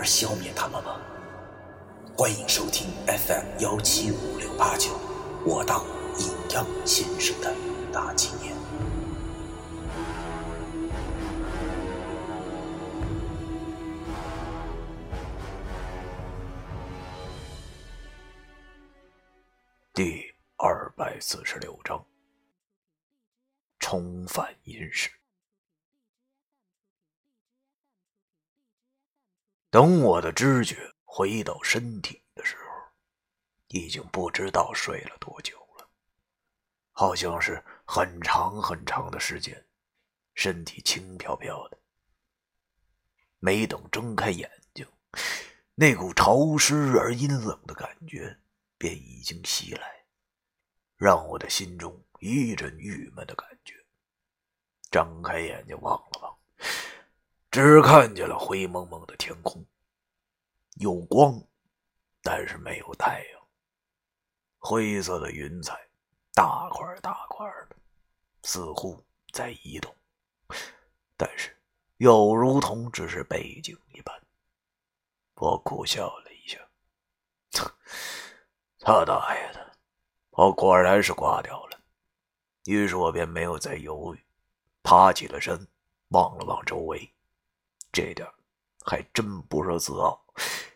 而消灭他们吗？欢迎收听 FM 幺七五六八九，我当阴阳先生的大纪念。第二百四十六章：重返阴世。等我的知觉回到身体的时候，已经不知道睡了多久了，好像是很长很长的时间，身体轻飘飘的。没等睁开眼睛，那股潮湿而阴冷的感觉便已经袭来，让我的心中一阵郁闷的感觉。张开眼睛望了望。只看见了灰蒙蒙的天空，有光，但是没有太阳。灰色的云彩，大块大块的，似乎在移动，但是又如同只是背景一般。我苦笑了一下，他大爷的，我果然是挂掉了。于是我便没有再犹豫，爬起了身，望了望周围。这点还真不是自傲。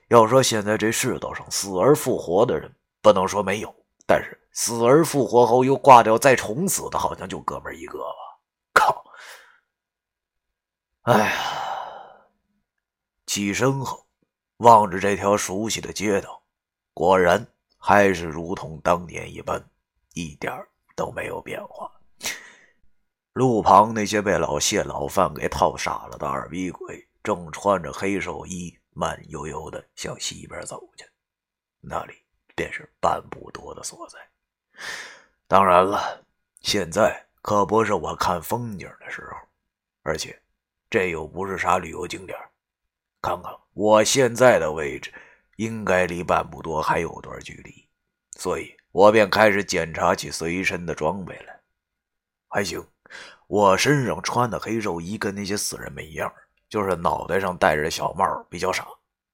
要说现在这世道上死而复活的人，不能说没有，但是死而复活后又挂掉再重死的，好像就哥们一个吧。靠！哎呀！起身后，望着这条熟悉的街道，果然还是如同当年一般，一点都没有变化。路旁那些被老谢老范给套傻了的二逼鬼，正穿着黑寿衣，慢悠悠的向西边走去。那里便是半步多的所在。当然了，现在可不是我看风景的时候，而且这又不是啥旅游景点。看看我现在的位置，应该离半步多还有段距离，所以我便开始检查起随身的装备来。还行。我身上穿的黑寿衣跟那些死人们一样，就是脑袋上戴着小帽比较傻。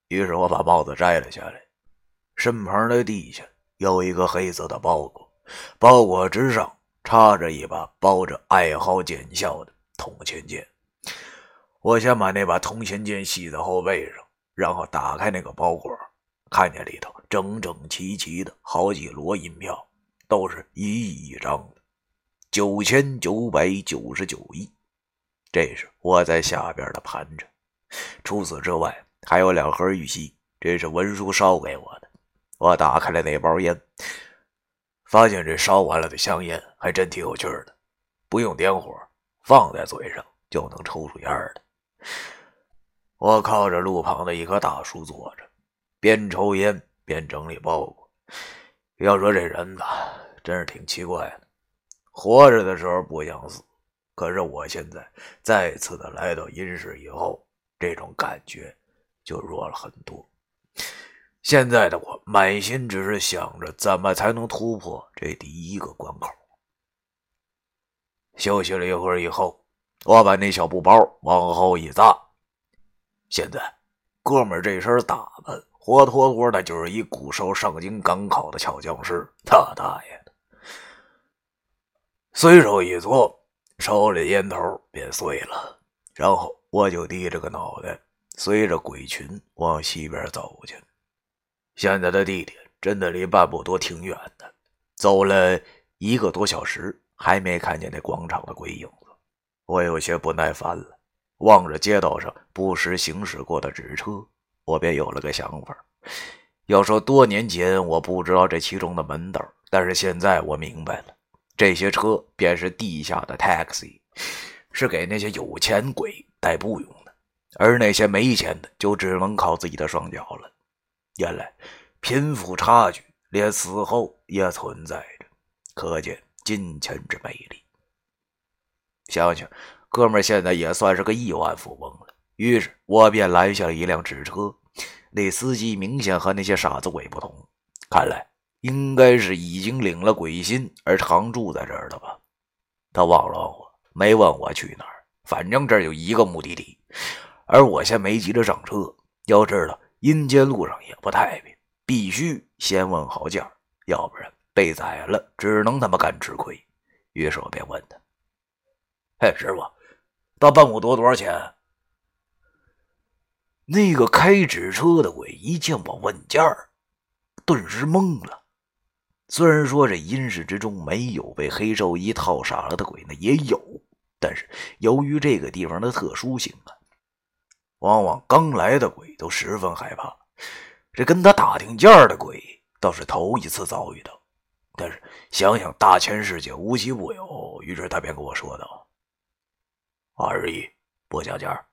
于是我把帽子摘了下来，身旁的地下有一个黑色的包裹，包裹之上插着一把包着爱好见效的铜钱剑。我先把那把铜钱剑系在后背上，然后打开那个包裹，看见里头整整齐齐的好几摞银票，都是一亿一张的。九千九百九十九亿，这是我在下边的盘着。除此之外，还有两盒玉溪，这是文叔烧给我的。我打开了那包烟，发现这烧完了的香烟还真挺有趣的，不用点火，放在嘴上就能抽出烟的。我靠着路旁的一棵大树坐着，边抽烟边整理包裹。要说这人呐，真是挺奇怪的。活着的时候不想死，可是我现在再次的来到阴世以后，这种感觉就弱了很多。现在的我满心只是想着怎么才能突破这第一个关口。休息了一会儿以后，我把那小布包往后一扎，现在哥们这身打扮活脱脱的就是一骨瘦上京赶考的俏僵尸，他大爷！随手一搓，手里烟头便碎了。然后我就低着个脑袋，随着鬼群往西边走去。现在的地点真的离半步多挺远的，走了一个多小时，还没看见那广场的鬼影子。我有些不耐烦了，望着街道上不时行驶过的纸车，我便有了个想法。要说多年前我不知道这其中的门道，但是现在我明白了。这些车便是地下的 taxi，是给那些有钱鬼代步用的。而那些没钱的就只能靠自己的双脚了。原来，贫富差距连死后也存在着，可见金钱之魅力。想想，哥们现在也算是个亿万富翁了。于是我便拦下了一辆纸车，那司机明显和那些傻子鬼不同，看来应该是已经领了鬼心而常住在这儿了吧。他望了我，没问我去哪儿，反正这儿有一个目的地。而我先没急着上车，要知道阴间路上也不太平，必须先问好价，要不然被宰了只能他妈干吃亏。于是我便问他：“嘿，师傅，到半亩多多少钱？”那个开纸车的鬼一见我问价，顿时懵了。虽然说这阴世之中没有被黑兽医套傻了的鬼，那也有，但是由于这个地方的特殊性啊，往往刚来的鬼都十分害怕。这跟他打听价的鬼倒是头一次遭遇到。但是想想大千世界无奇不有，于是他便跟我说道：“二十一，不加价。”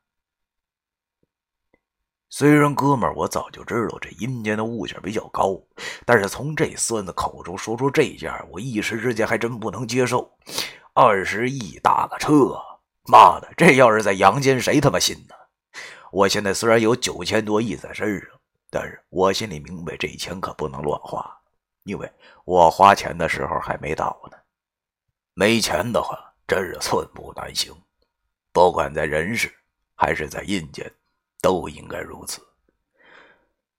虽然哥们儿，我早就知道这阴间的物价比较高，但是从这孙子口中说出这价，我一时之间还真不能接受。二十亿打个车，妈的，这要是在阳间，谁他妈信呢？我现在虽然有九千多亿在身上，但是我心里明白，这钱可不能乱花，因为我花钱的时候还没到呢。没钱的话，真是寸步难行，不管在人世还是在阴间。都应该如此。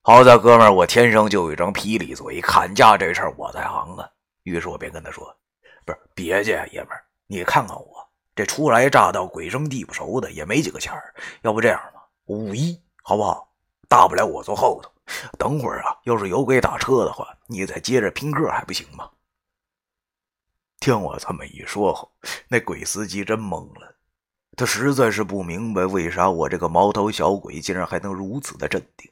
好在哥们儿，我天生就有一张霹雳嘴，砍价这事儿我在行啊。于是我便跟他说：“不是别介，爷们儿，你看看我这初来乍到、鬼生地不熟的，也没几个钱儿。要不这样吧，五一好不好？大不了我坐后头。等会儿啊，要是有鬼打车的话，你再接着拼个还不行吗？”听我这么一说，那鬼司机真懵了。他实在是不明白，为啥我这个毛头小鬼竟然还能如此的镇定。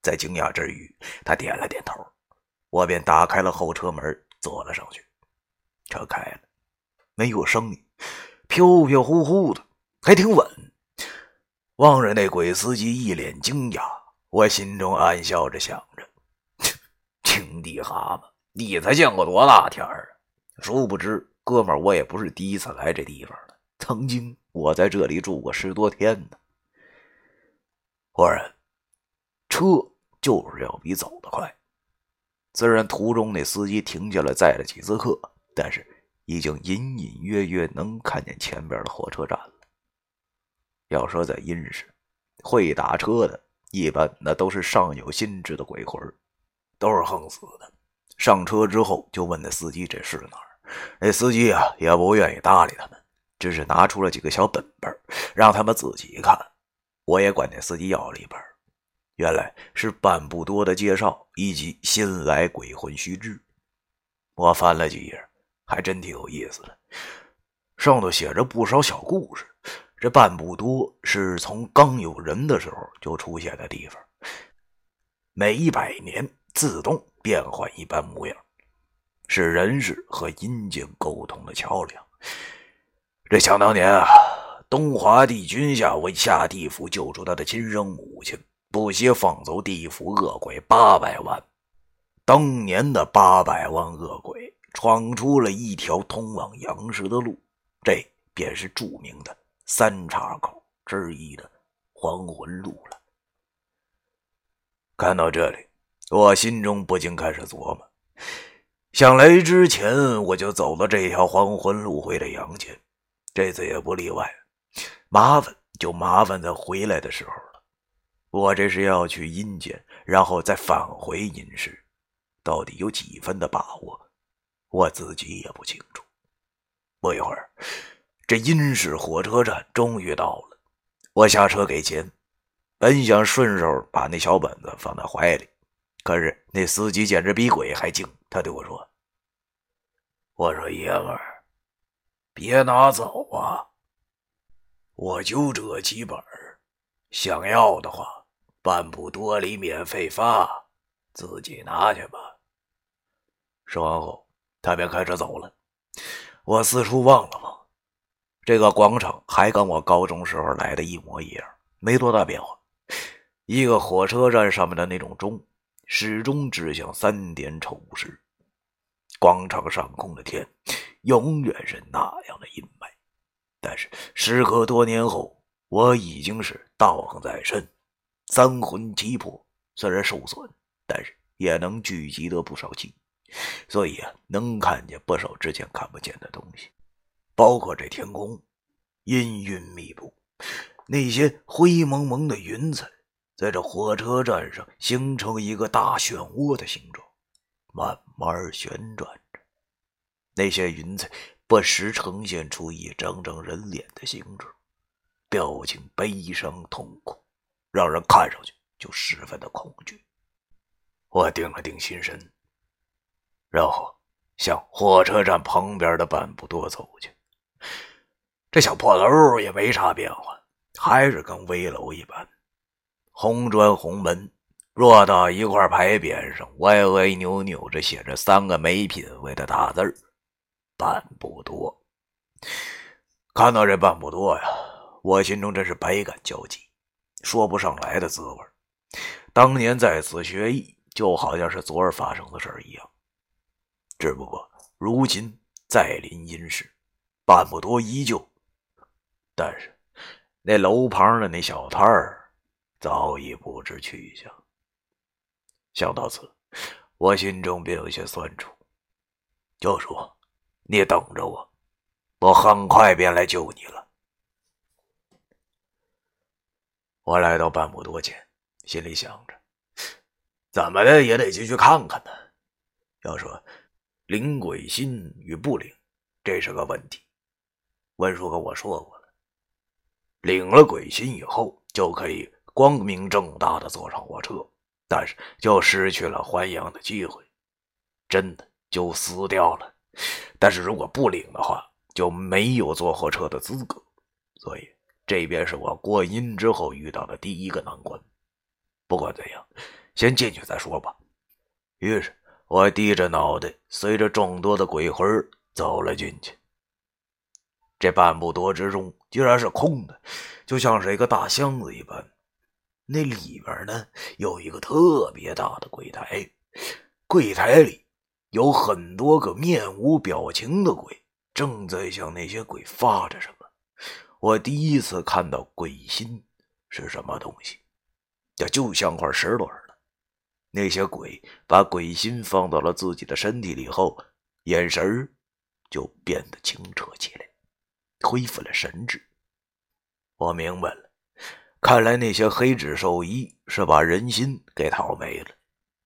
在惊讶之余，他点了点头，我便打开了后车门，坐了上去。车开了，没有声音，飘飘忽忽的，还挺稳。望着那鬼司机一脸惊讶，我心中暗笑着，想着：青地蛤蟆，你才见过多大天儿啊！殊不知，哥们儿，我也不是第一次来这地方了，曾经。我在这里住过十多天呢。果然，车就是要比走得快。虽然途中那司机停下来载了几次客，但是已经隐隐约约能看见前边的火车站了。要说在阴市，会打车的，一般那都是上有心智的鬼魂，都是横死的。上车之后就问那司机这是哪儿，那司机啊也不愿意搭理他们。只是拿出了几个小本本，让他们自己看。我也管那司机要了一本，原来是半步多的介绍以及新来鬼魂须知。我翻了几页，还真挺有意思的。上头写着不少小故事。这半步多是从刚有人的时候就出现的地方，每一百年自动变换一般模样，是人世和阴间沟通的桥梁。这想当年啊，东华帝君下为下地府救出他的亲生母亲，不惜放走地府恶鬼八百万。当年的八百万恶鬼闯出了一条通往阳世的路，这便是著名的三岔口之一的还魂路了。看到这里，我心中不禁开始琢磨：想来之前我就走了这条还魂路回了阳间。这次也不例外，麻烦就麻烦在回来的时候了。我这是要去阴间，然后再返回阴世，到底有几分的把握，我自己也不清楚。不一会儿，这阴世火车站终于到了。我下车给钱，本想顺手把那小本子放在怀里，可是那司机简直比鬼还精，他对我说：“我说爷们儿。”别拿走！我就这几本想要的话，半步多里免费发，自己拿去吧。说完后，他便开车走了。我四处望了望，这个广场还跟我高中时候来的一模一样，没多大变化。一个火车站上面的那种钟，始终指向三点丑时。广场上空的天，永远是那样的阴霾。但是时隔多年后，我已经是道行在身，三魂七魄虽然受损，但是也能聚集得不少气，所以啊，能看见不少之前看不见的东西，包括这天空，阴云密布，那些灰蒙蒙的云彩。在这火车站上形成一个大漩涡的形状，慢慢旋转着。那些云彩不时呈现出一张张人脸的形状，表情悲伤痛苦，让人看上去就十分的恐惧。我定了定心神，然后向火车站旁边的半步多走去。这小破楼也没啥变化，还是跟危楼一般。红砖红门，偌大一块牌匾上歪歪扭扭着写着三个没品位的大字儿“半步多”。看到这“半步多”呀，我心中真是百感交集，说不上来的滋味。当年在此学艺，就好像是昨儿发生的事儿一样。只不过如今再临阴世，半步多依旧，但是那楼旁的那小摊儿。早已不知去向。想到此，我心中便有些酸楚。就说：“你等着我，我很快便来救你了。”我来到半步多前，心里想着：“怎么的也得进去看看呢。要说领鬼心与不领，这是个问题。文叔跟我说过了，领了鬼心以后，就可以。”光明正大的坐上火车，但是就失去了还阳的机会，真的就死掉了。但是如果不领的话，就没有坐火车的资格。所以这便是我过阴之后遇到的第一个难关。不管怎样，先进去再说吧。于是我低着脑袋，随着众多的鬼魂走了进去。这半步多之中，居然是空的，就像是一个大箱子一般。那里边呢有一个特别大的柜台，柜台里有很多个面无表情的鬼，正在向那些鬼发着什么。我第一次看到鬼心是什么东西，这就像块石头似的。那些鬼把鬼心放到了自己的身体里后，眼神就变得清澈起来，恢复了神智。我明白了。看来那些黑纸兽医是把人心给掏没了，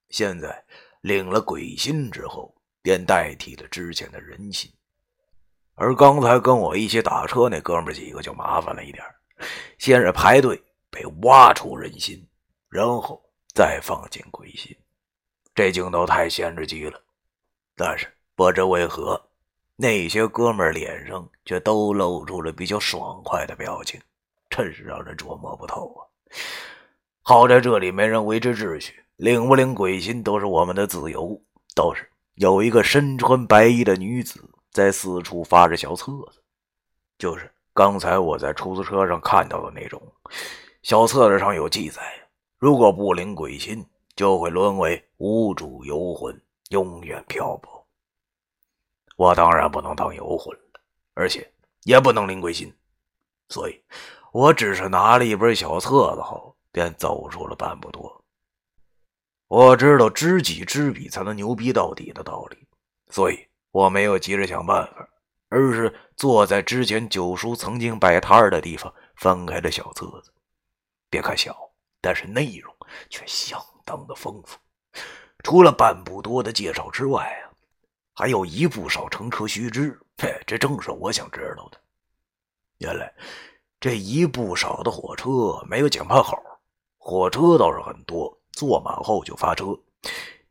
现在领了鬼心之后，便代替了之前的人心。而刚才跟我一起打车那哥们几个就麻烦了一点先是排队被挖出人心，然后再放进鬼心，这镜头太限制级了。但是不知为何，那些哥们脸上却都露出了比较爽快的表情。真是让人琢磨不透啊！好在这里没人维持秩序，领不领鬼心都是我们的自由。倒是有一个身穿白衣的女子在四处发着小册子，就是刚才我在出租车上看到的那种。小册子上有记载：如果不领鬼心，就会沦为无主游魂，永远漂泊。我当然不能当游魂了，而且也不能领鬼心，所以。我只是拿了一本小册子后，便走出了半步多。我知道知己知彼才能牛逼到底的道理，所以我没有急着想办法，而是坐在之前九叔曾经摆摊的地方，翻开了小册子。别看小，但是内容却相当的丰富。除了半步多的介绍之外啊，还有一不少乘车须知。嘿，这正是我想知道的。原来。这一不少的火车没有检票口，火车倒是很多，坐满后就发车。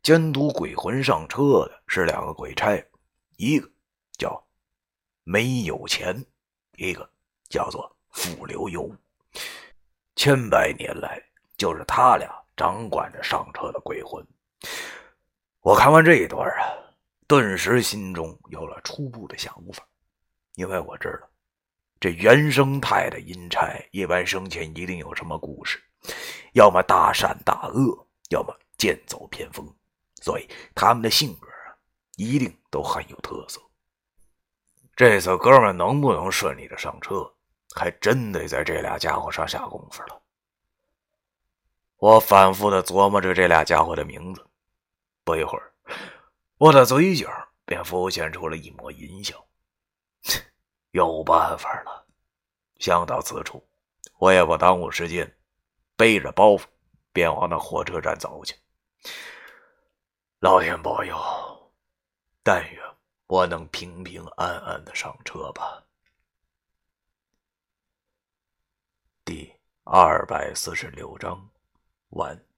监督鬼魂上车的是两个鬼差，一个叫没有钱，一个叫做富流油。千百年来，就是他俩掌管着上车的鬼魂。我看完这一段啊，顿时心中有了初步的想法，因为我知道。这原生态的阴差一般生前一定有什么故事，要么大善大恶，要么剑走偏锋，所以他们的性格啊，一定都很有特色。这次哥们能不能顺利的上车，还真得在这俩家伙上下功夫了。我反复的琢磨着这俩家伙的名字，不一会儿，我的嘴角便浮现出了一抹淫笑。有办法了！想到此处，我也不耽误时间，背着包袱便往那火车站走去。老天保佑，但愿我能平平安安的上车吧。第二百四十六章完。